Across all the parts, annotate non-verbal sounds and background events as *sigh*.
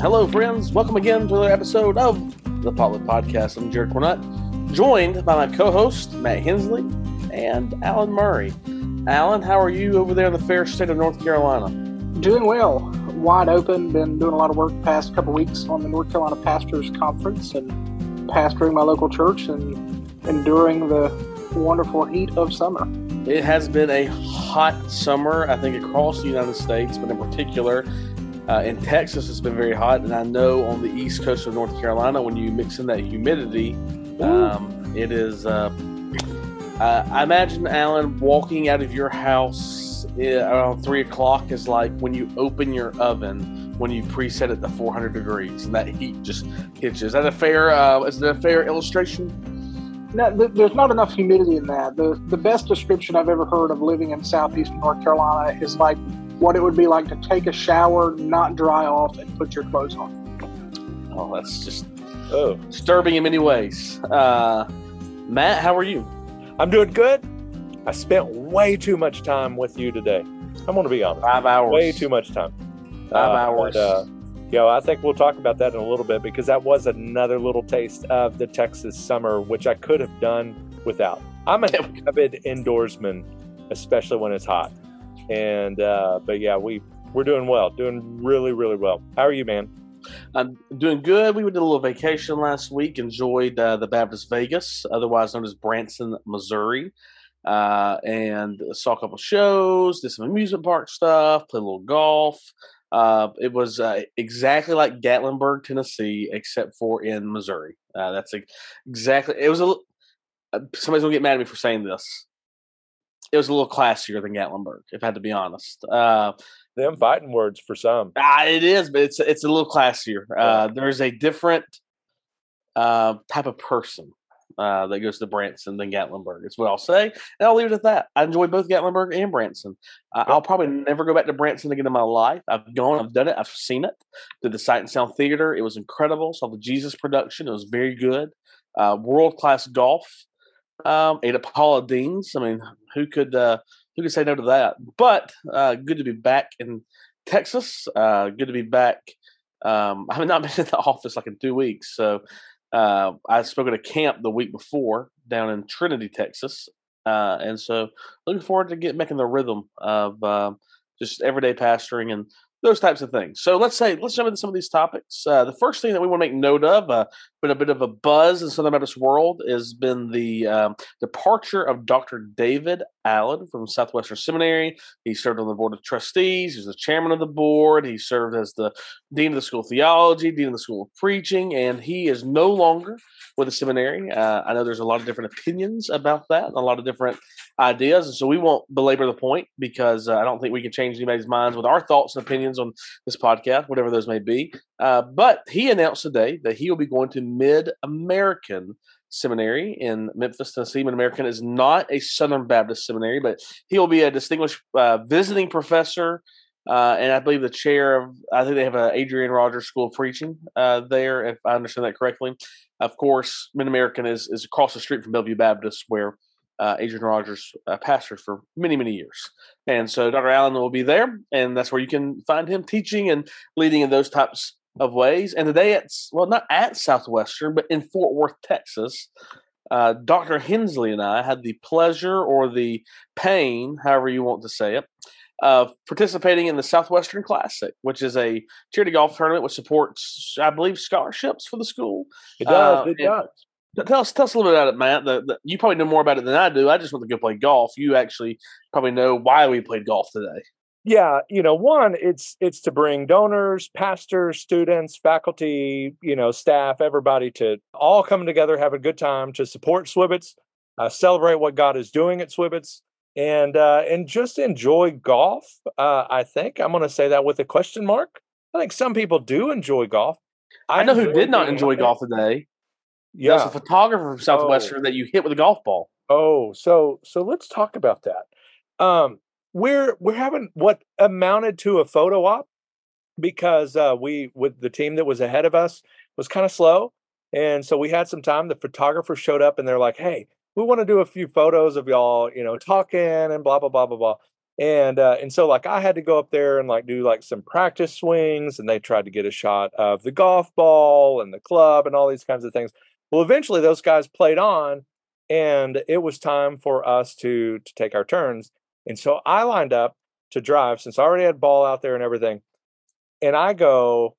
Hello, friends. Welcome again to another episode of the Potluck Podcast. I'm Jared Cornutt, joined by my co-host Matt Henslee and Alan Murray. Alan, how are you over there in the fair state of North Carolina? Doing well. Wide open. Been doing a lot of work the past couple weeks on the North Carolina Pastors Conference and pastoring my local church and enduring the wonderful heat of summer. It has been a hot summer, I think, across the United States, but in particular uh, in Texas, it's been very hot. And I know on the east coast of North Carolina, when you mix in that humidity, um, it is. Uh, uh, I imagine, Alan, walking out of your house uh, around three o'clock is like when you open your oven when you preset it to 400 degrees and that heat just hits you. Is that a fair? Uh, is that a fair illustration? No, there's not enough humidity in that. The the best description I've ever heard of living in southeastern North Carolina is like what it would be like to take a shower, not dry off, and put your clothes on. Oh, that's just oh disturbing in many ways. Uh, Matt, how are you? I'm doing good. I spent way too much time with you today. I'm going to be honest. Five hours. Way too much time. Five uh, hours. But, uh, you I think we'll talk about that in a little bit because that was another little taste of the Texas summer, which I could have done without. I'm an *laughs* avid indoorsman, especially when it's hot. And uh, but yeah, we we're doing well, doing really really well. How are you, man? I'm doing good. We did a little vacation last week. Enjoyed uh, the Baptist Vegas, otherwise known as Branson, Missouri, uh, and saw a couple shows. Did some amusement park stuff. Played a little golf. Uh, it was uh, exactly like Gatlinburg, Tennessee, except for in Missouri. Uh, that's exactly. It was a. Uh, somebody's gonna get mad at me for saying this it was a little classier than Gatlinburg, if I had to be honest. Uh, Them fighting words for some. Uh, it is, but it's it's a little classier. Uh, there's a different uh, type of person uh, that goes to Branson than Gatlinburg. It's what I'll say, and I'll leave it at that. I enjoy both Gatlinburg and Branson. Uh, I'll probably never go back to Branson again in my life. I've gone, I've done it, I've seen it. Did the Sight and Sound Theater. It was incredible. Saw the Jesus production. It was very good. Uh, World class golf. Um, ate at Paula Deen's. I mean, who could uh, who could say no to that? But uh, good to be back in Texas. Uh, good to be back. Um, *laughs* I have not been in the office like in two weeks, so uh, I spoke at a camp the week before down in Trinity, Texas, uh, and so looking forward to getting back in the rhythm of uh, just everyday pastoring and those types of things. So let's say let's jump into some of these topics. Uh, the first thing that we want to make note of, uh, been a bit of a buzz in Southern Baptist world, has been the um, departure of Dr. David Allen from Southwestern Seminary. He served on the board of trustees. He was the chairman of the board. He served as the dean of the School of Theology, dean of the School of Preaching, and he is no longer with the seminary. Uh, I know there's a lot of different opinions about that, a lot of different ideas, and so we won't belabor the point because uh, I don't think we can change anybody's minds with our thoughts and opinions on this podcast, whatever those may be. Uh, but he announced today that he will be going to Mid American Seminary in Memphis, Tennessee. Mid American is not a Southern Baptist seminary, but he will be a distinguished uh, visiting professor. Uh, and I believe the chair of, I think they have a Adrian Rogers School of Preaching uh, there, if I understand that correctly. Of course, Mid American is, is across the street from Bellevue Baptist, where uh, Adrian Rogers uh, pastored for many, many years. And so Dr. Allen will be there, and that's where you can find him teaching and leading in those types of ways. And today it's, well, not at Southwestern, but in Fort Worth, Texas. Uh, Dr. Henslee and I had the pleasure or the pain, however you want to say it, of participating in the Southwestern Classic, which is a charity golf tournament which supports, I believe, scholarships for the school. It does. Uh, it does. Tell us, tell us a little bit about it, Matt. The, the, you probably know more about it than I do. I just want to go play golf. You actually probably know why we played golf today. Yeah, you know, one, it's it's to bring donors, pastors, students, faculty, you know, staff, everybody to all come together, have a good time to support Swibbits, uh, celebrate what God is doing at Swibbits, and uh, and just enjoy golf. Uh, I think I'm going to say that with a question mark. I think some people do enjoy golf. I, I know who did not enjoy golf today. Yeah, There's a photographer from Southwestern oh. that you hit with a golf ball. Oh, so so let's talk about that. Um, we're we're having what amounted to a photo op because uh, we with the team that was ahead of us was kind of slow, and so we had some time. The photographer showed up, and they're like, "Hey, we want to do a few photos of y'all, you know, talking and blah blah blah blah blah." And uh, and so like I had to go up there and like do like some practice swings, and they tried to get a shot of the golf ball and the club and all these kinds of things. Well, eventually those guys played on, and it was time for us to to take our turns. And so I lined up to drive since I already had ball out there and everything. And I go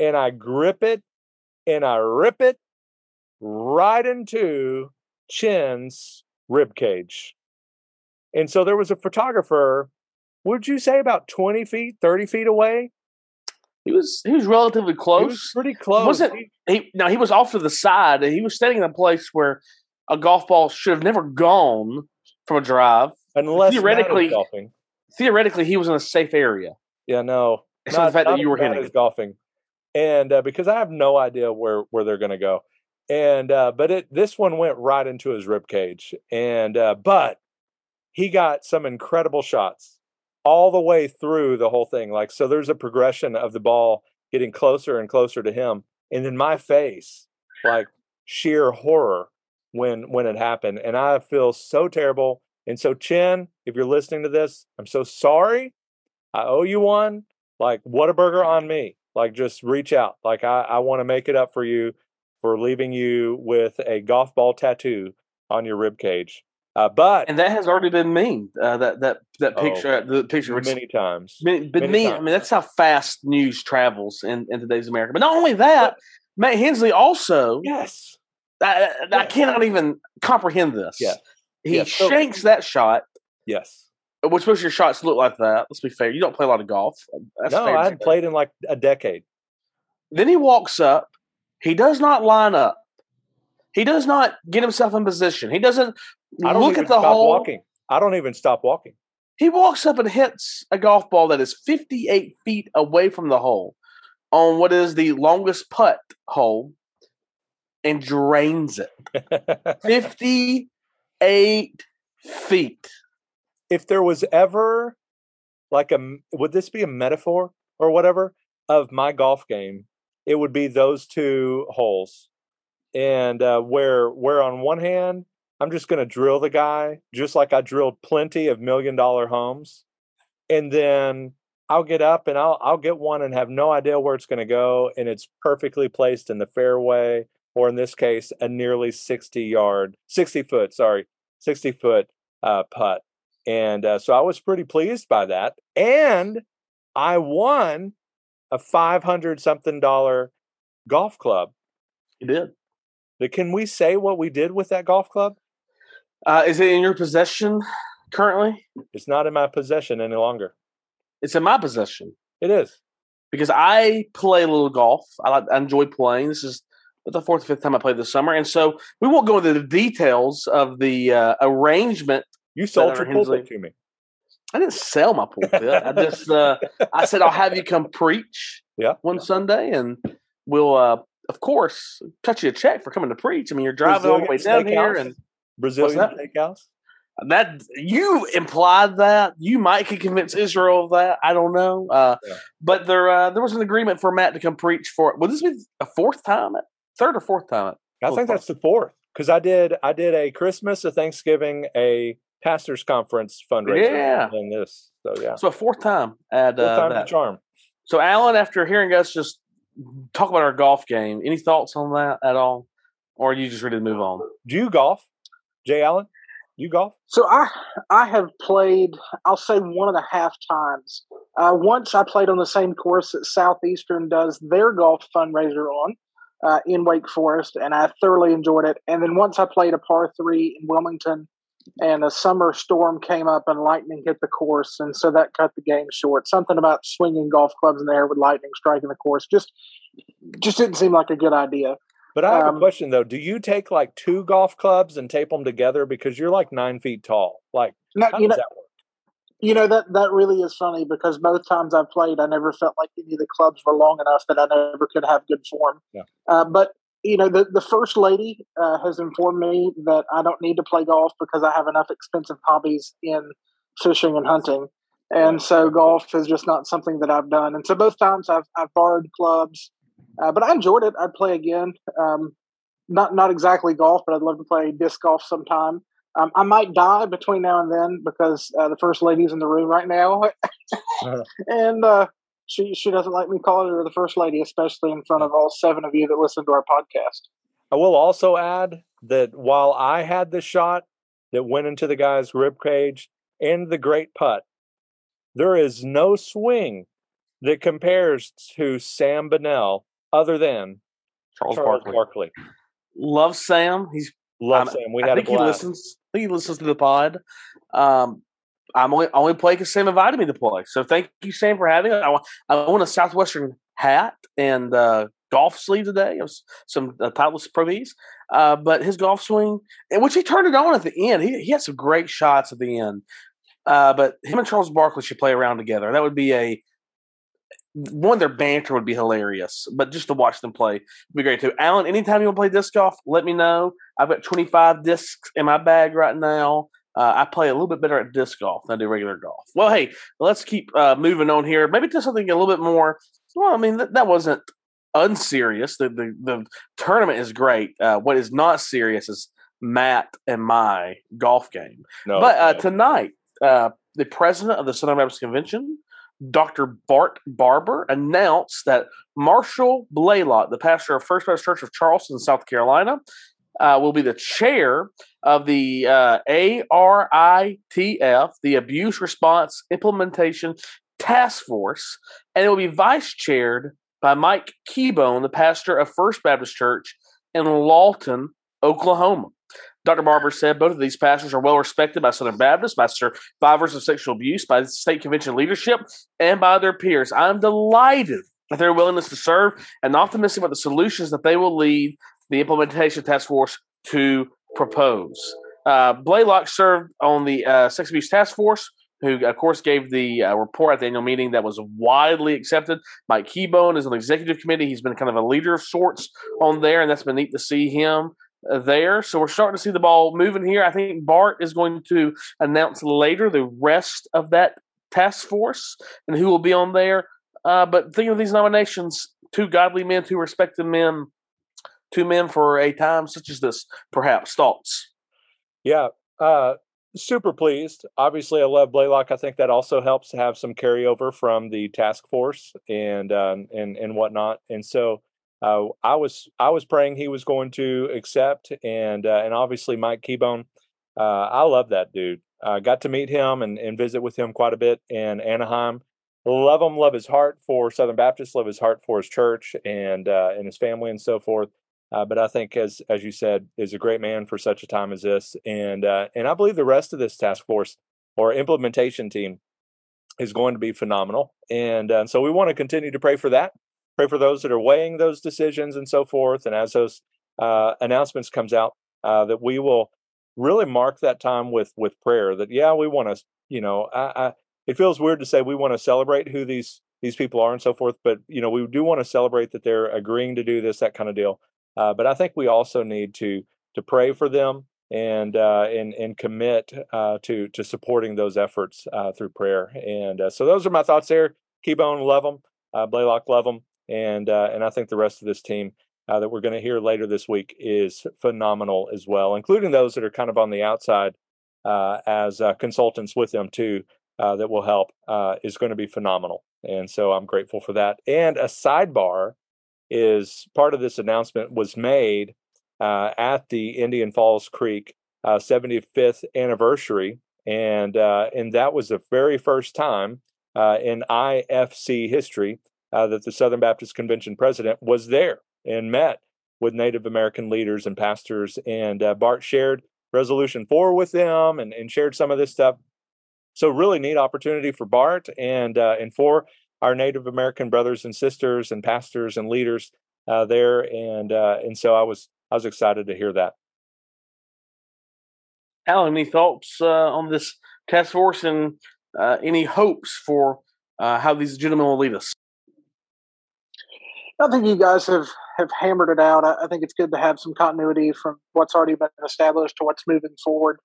and I grip it and I rip it right into Chin's rib cage. And so there was a photographer, would you say about 20 feet, 30 feet away? He was he was relatively close. He was pretty close. Wasn't he? No, he was off to the side. He was standing in a place where a golf ball should have never gone from a drive. Unless theoretically, golfing. theoretically, he was in a safe area. Yeah, no. It's not, the fact that you were hitting it. golfing, and uh, because I have no idea where where they're going to go, and uh, but it this one went right into his rib cage, and uh, but he got some incredible shots all the way through the whole thing. Like so, there's a progression of the ball getting closer and closer to him, and then my face, like sheer horror when when it happened, and I feel so terrible. And so, Chin, if you're listening to this, I'm so sorry. I owe you one. Like, Whataburger on me. Like, just reach out. Like, I, I want to make it up for you for leaving you with a golf ball tattoo on your rib cage. Uh, but and that has already been me. Uh, that that that picture, oh, the picture, many times. Many, but many me, times. I mean, that's how fast news travels in, in today's America. But not only that, Matt Henslee also. Yes. I, I cannot even comprehend this. Yeah. He shanks that shot. Yes. Which most of your shots look like that. Let's be fair. You don't play a lot of golf. That's no, I hadn't played in like a decade. Then he walks up. He does not line up. He does not get himself in position. He doesn't I look at the hole. Walking. I don't even stop walking. He walks up and hits a golf ball that is 58 feet away from the hole on what is the longest putt hole and drains it. *laughs* 58 feet. If there was ever like a would this be a metaphor or whatever? Of my golf game it would be those two holes. And uh, where where on one hand i'm just going to drill the guy just like i drilled plenty of million dollar homes. And then i'll get up and i'll i'll get one and have no idea where it's going to go and it's perfectly placed in the fairway or in this case a nearly 60 yard 60 foot sorry 60 foot uh, putt and uh, so I was pretty pleased by that. And I won a 500 something dollar golf club. You did. But can we say what we did with that golf club? Uh, is it in your possession currently? It's not in my possession any longer. It's in my possession. It is. Because I play a little golf. I, I enjoy playing. This is the fourth or fifth time I played this summer. And so we won't go into the details of the uh, arrangement you sold your pulpit to me. I didn't sell my pulpit. I just uh, I said I'll have you come preach. *laughs* Yeah. One Sunday, and we'll uh, of course cut you a check for coming to preach. I mean, you're driving Brazilian all the way down here, and Brazilian that? steakhouse. That you implied that you might could convince Israel of that. I don't know, uh, yeah. but there uh, there was an agreement for Matt to come preach for. Will this be a fourth time? Third or fourth time? I think that's the fourth because I did I did a Christmas, a Thanksgiving, a pastors conference fundraiser yeah. in this. So yeah. So a fourth time at fourth uh, time that. charm. So Alan, after hearing us just talk about our golf game, any thoughts on that at all, or are you just ready to move on? Do you golf, Jay Allen? You golf? So I I have played. I'll say one and a half times. Uh, once I played on the same course that Southeastern does their golf fundraiser on. Uh, in Wake Forest, and I thoroughly enjoyed it. And then once I played a par three in Wilmington and a summer storm came up and lightning hit the course, and so that cut the game short. Something about swinging golf clubs in the air with lightning striking the course just just didn't seem like a good idea. But I have um, a question though: Do you take like two golf clubs and tape them together because you're like nine feet tall? Like, how you does know, that work? You know that that really is funny because both times I've played, I never felt like any of the clubs were long enough that I never could have good form. Yeah. Uh, but you know, the, the first lady uh, has informed me that I don't need to play golf because I have enough expensive hobbies in fishing and hunting. And so golf is just not something that I've done. And so both times I've, I've borrowed clubs, uh, but I enjoyed it. I'd play again. Um, not, not exactly golf, but I'd love to play disc golf sometime. Um, I might die between now and then because uh, the first lady's in the room right now, *laughs* and uh, she she doesn't like me calling her the first lady, especially in front of all seven of you that listen to our podcast. I will also add that while I had the shot that went into the guy's rib cage and the great putt, there is no swing that compares to Sam Bennell other than Charles, Charles Barkley. Barkley. Love Sam. He's love um, Sam. We had I think he listens. I think he listens to the pod. Um, I'm only only play because Sam invited me to play. So thank you, Sam, for having it. I want I want a Southwestern hat and uh, golf sleeve today. Was some uh, Titleist Pro V's. Uh, but his golf swing, which he turned it on at the end. He, he had some great shots at the end. Uh, but him and Charles Barkley should play around together. That would be a one. Their banter would be hilarious, but just to watch them play would be great too. Alan, anytime you want to play disc golf, let me know. I've got 25 discs in my bag right now. Uh, I play a little bit better at disc golf than I do regular golf. Well, hey, let's keep uh, moving on here. Maybe to something a little bit more. Well, I mean, that, that wasn't unserious. The, the, the tournament is great. Uh, what is not serious is Matt and my golf game. No, but uh, no. tonight, uh, the president of the Southern Baptist Convention, Dr. Bart Barber, announced that Marshall Blalock, the pastor of First Baptist Church of Charleston, South Carolina, uh, will be the chair of the uh, ARITF, the Abuse Response Implementation Task Force, and it will be vice chaired by Mike Keahbone, the pastor of First Baptist Church in Lawton, Oklahoma. Dr. Barber said both of these pastors are well respected by Southern Baptists, by survivors of sexual abuse, by the state convention leadership, and by their peers. I'm delighted at their willingness to serve and optimistic about the solutions that they will lead the implementation task force to propose. Uh, Blalock served on the uh, sex abuse task force, who, of course, gave the uh, report at the annual meeting that was widely accepted. Mike Keahbone is on the executive committee. He's been kind of a leader of sorts on there, and that's been neat to see him uh, there. So we're starting to see the ball moving here. I think Bart is going to announce later the rest of that task force and who will be on there. Uh, but think of these nominations: two godly men, two respected men, two men for a time such as this. Perhaps thoughts? Yeah, uh, super pleased. Obviously, I love Blalock. I think that also helps to have some carryover from the task force and um, and and whatnot. And so uh, I was I was praying he was going to accept, and uh, and obviously Mike Keahbone. Uh, I love that dude. I got to meet him and, and visit with him quite a bit in Anaheim. Love him, love his heart for Southern Baptist, love his heart for his church and uh, and his family and so forth. Uh, but I think, as as you said, is a great man for such a time as this, and uh, and I believe the rest of this task force or implementation team is going to be phenomenal, and uh, so we want to continue to pray for that, pray for those that are weighing those decisions and so forth, and as those uh, announcements comes out, uh, that we will really mark that time with with prayer. That yeah, we want to, you know, I, I, it feels weird to say we want to celebrate who these these people are and so forth, but you know, we do want to celebrate that they're agreeing to do this, that kind of deal. Uh, but I think we also need to to pray for them and uh, and and commit uh, to to supporting those efforts uh, through prayer. And uh, so those are my thoughts there. Keahbone, love them. Uh, Blalock, love them. And and I think the rest of this team that we're going to hear later this week is phenomenal as well, including those that are kind of on the outside as consultants with them too. that will help is going to be phenomenal. And so I'm grateful for that. And a sidebar is part of this announcement was made uh, at the Indian Falls Creek uh, 75th anniversary, and uh, and that was the very first time uh, in IFC history uh, that the Southern Baptist Convention president was there and met with Native American leaders and pastors, and uh, Bart shared Resolution Four with them and, and shared some of this stuff. So really neat opportunity for Bart and and for our Native American brothers and sisters and pastors and leaders uh, there, and uh, and so I was I was excited to hear that. Alan, any thoughts uh, on this task force and uh, any hopes for uh, how these gentlemen will lead us? I think you guys have, have hammered it out. I, I, think it's good to have some continuity from what's already been established to what's moving forward.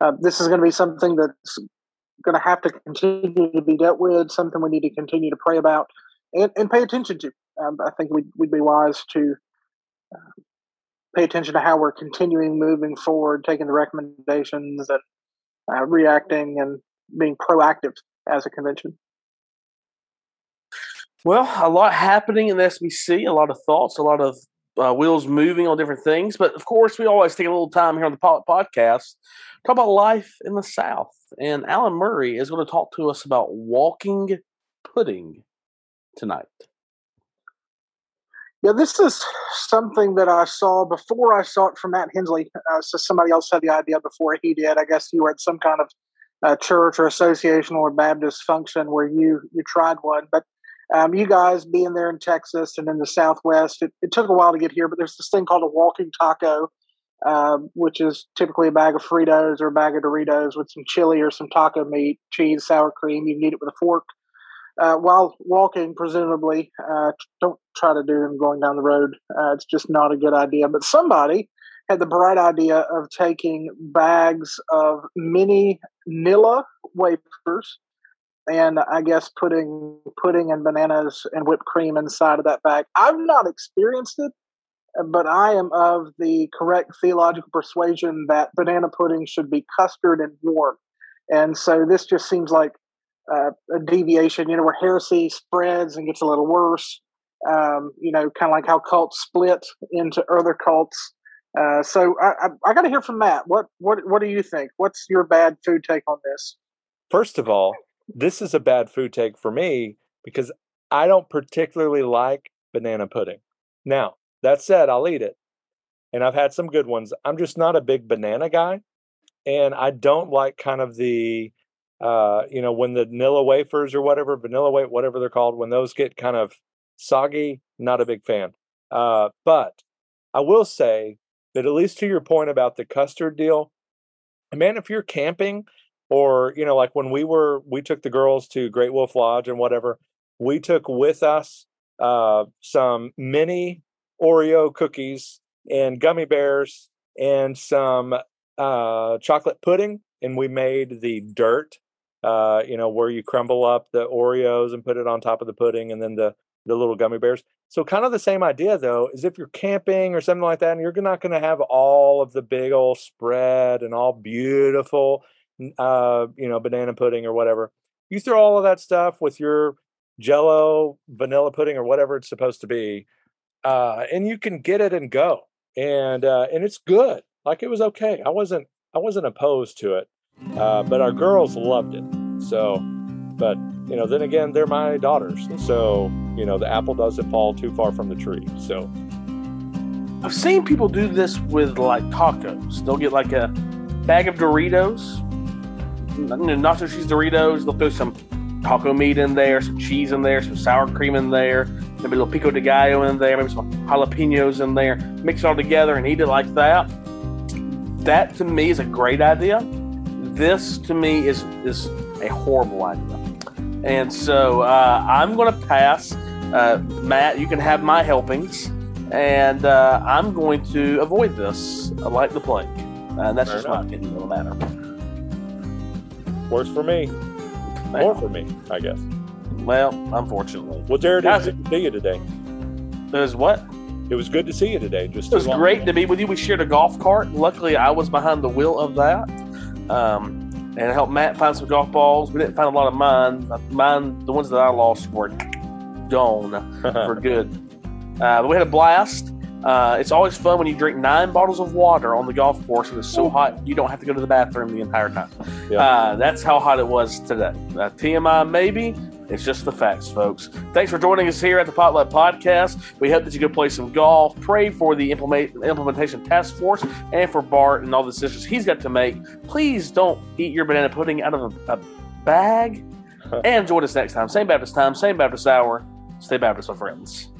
Uh, this is going to be something that's going to have to continue to be dealt with, something we need to continue to pray about and, and pay attention to. Um, I think we'd, we'd be wise to uh, pay attention to how we're continuing moving forward, taking the recommendations and uh, reacting and being proactive as a convention. Well, a lot happening in the SBC, a lot of thoughts, a lot of uh, wheels moving on different things. But of course, we always take a little time here on the podcast talk about life in the South. And Alan Murray is going to talk to us about walking pudding tonight. Yeah, this is something that I saw before I saw it from Matt Henslee. Uh, so somebody else had the idea before he did. I guess you were at some kind of uh, church or association or Baptist function where you you tried one. But um, you guys being there in Texas and in the Southwest, it, it, took a while to get here. But there's this thing called a walking taco, um, which is typically a bag of Fritos or a bag of Doritos with some chili or some taco meat, cheese, sour cream. You can eat it with a fork. Uh, while walking, presumably, uh, don't try to do them going down the road. Uh, it's just not a good idea. But somebody had the bright idea of taking bags of mini Nilla wafers and I guess putting pudding and bananas and whipped cream inside of that bag. I've not experienced it, but I am of the correct theological persuasion that banana pudding should be custard and warm. And so this just seems like uh, a deviation, you know, where heresy spreads and gets a little worse. Um, you know, kind of like how cults split into other cults. Uh, so I, I, I got to hear from Matt. What what what do you think? What's your bad food take on this? First of all, this is a bad food take for me because I don't particularly like banana pudding. Now, that said, I'll eat it. And I've had some good ones. I'm just not a big banana guy. And I don't like kind of the, uh, you know, when the vanilla wafers or whatever, vanilla wa- whatever they're called, when those get kind of soggy, not a big fan. Uh, but I will say that at least to your point about the custard deal, man, if you're camping or you know like when we were we took the girls to great wolf lodge and whatever we took with us uh, some mini oreo cookies and gummy bears and some uh, chocolate pudding and we made the dirt uh, you know where you crumble up the oreos and put it on top of the pudding and then the the little gummy bears so kind of the same idea though is if you're camping or something like that and you're not going to have all of the big old spread and all beautiful uh, you know, banana pudding or whatever. You throw all of that stuff with your jello, vanilla pudding, or whatever it's supposed to be, uh, and you can get it and go. And uh, and it's good. Like it was okay. I wasn't I wasn't opposed to it. Uh, but our girls loved it. So but you know, then again, they're my daughters. So, you know, the apple doesn't fall too far from the tree. So I've seen people do this with like tacos. They'll get like a bag of Doritos nacho cheese Doritos. They'll throw some taco meat in there, some cheese in there, some sour cream in there, maybe a little pico de gallo in there, maybe some jalapenos in there. Mix it all together and eat it like that. That to me is a great idea. This to me is is a horrible idea. And so uh, I'm going to pass. Uh, Matt, you can have my helpings, and uh, I'm going to avoid this like the plague. And that's Fair just enough. my opinion on the matter. Works for me. More for me, I guess. Well, unfortunately. Well, Jared, Guys, it was good to see you today. It was what? It was good to see you today. Just it was great to be with you. We shared a golf cart. Luckily, I was behind the wheel of that, um, and I helped Matt find some golf balls. We didn't find a lot of mine. Mine, the ones that I lost, were gone *laughs* for good. Uh, but we had a blast. Uh, it's always fun when you drink nine bottles of water on the golf course and it's so hot you don't have to go to the bathroom the entire time. Yeah. Uh, that's how hot it was today. Uh, TMI, maybe. It's just the facts, folks. Thanks for joining us here at the Potluck Podcast. We hope that you go play some golf. Pray for the implement, implementation task force and for Bart and all the decisions he's got to make. Please don't eat your banana pudding out of a, a bag. *laughs* and join us next time. Same Baptist time, same Baptist hour. Stay Baptist, my friends.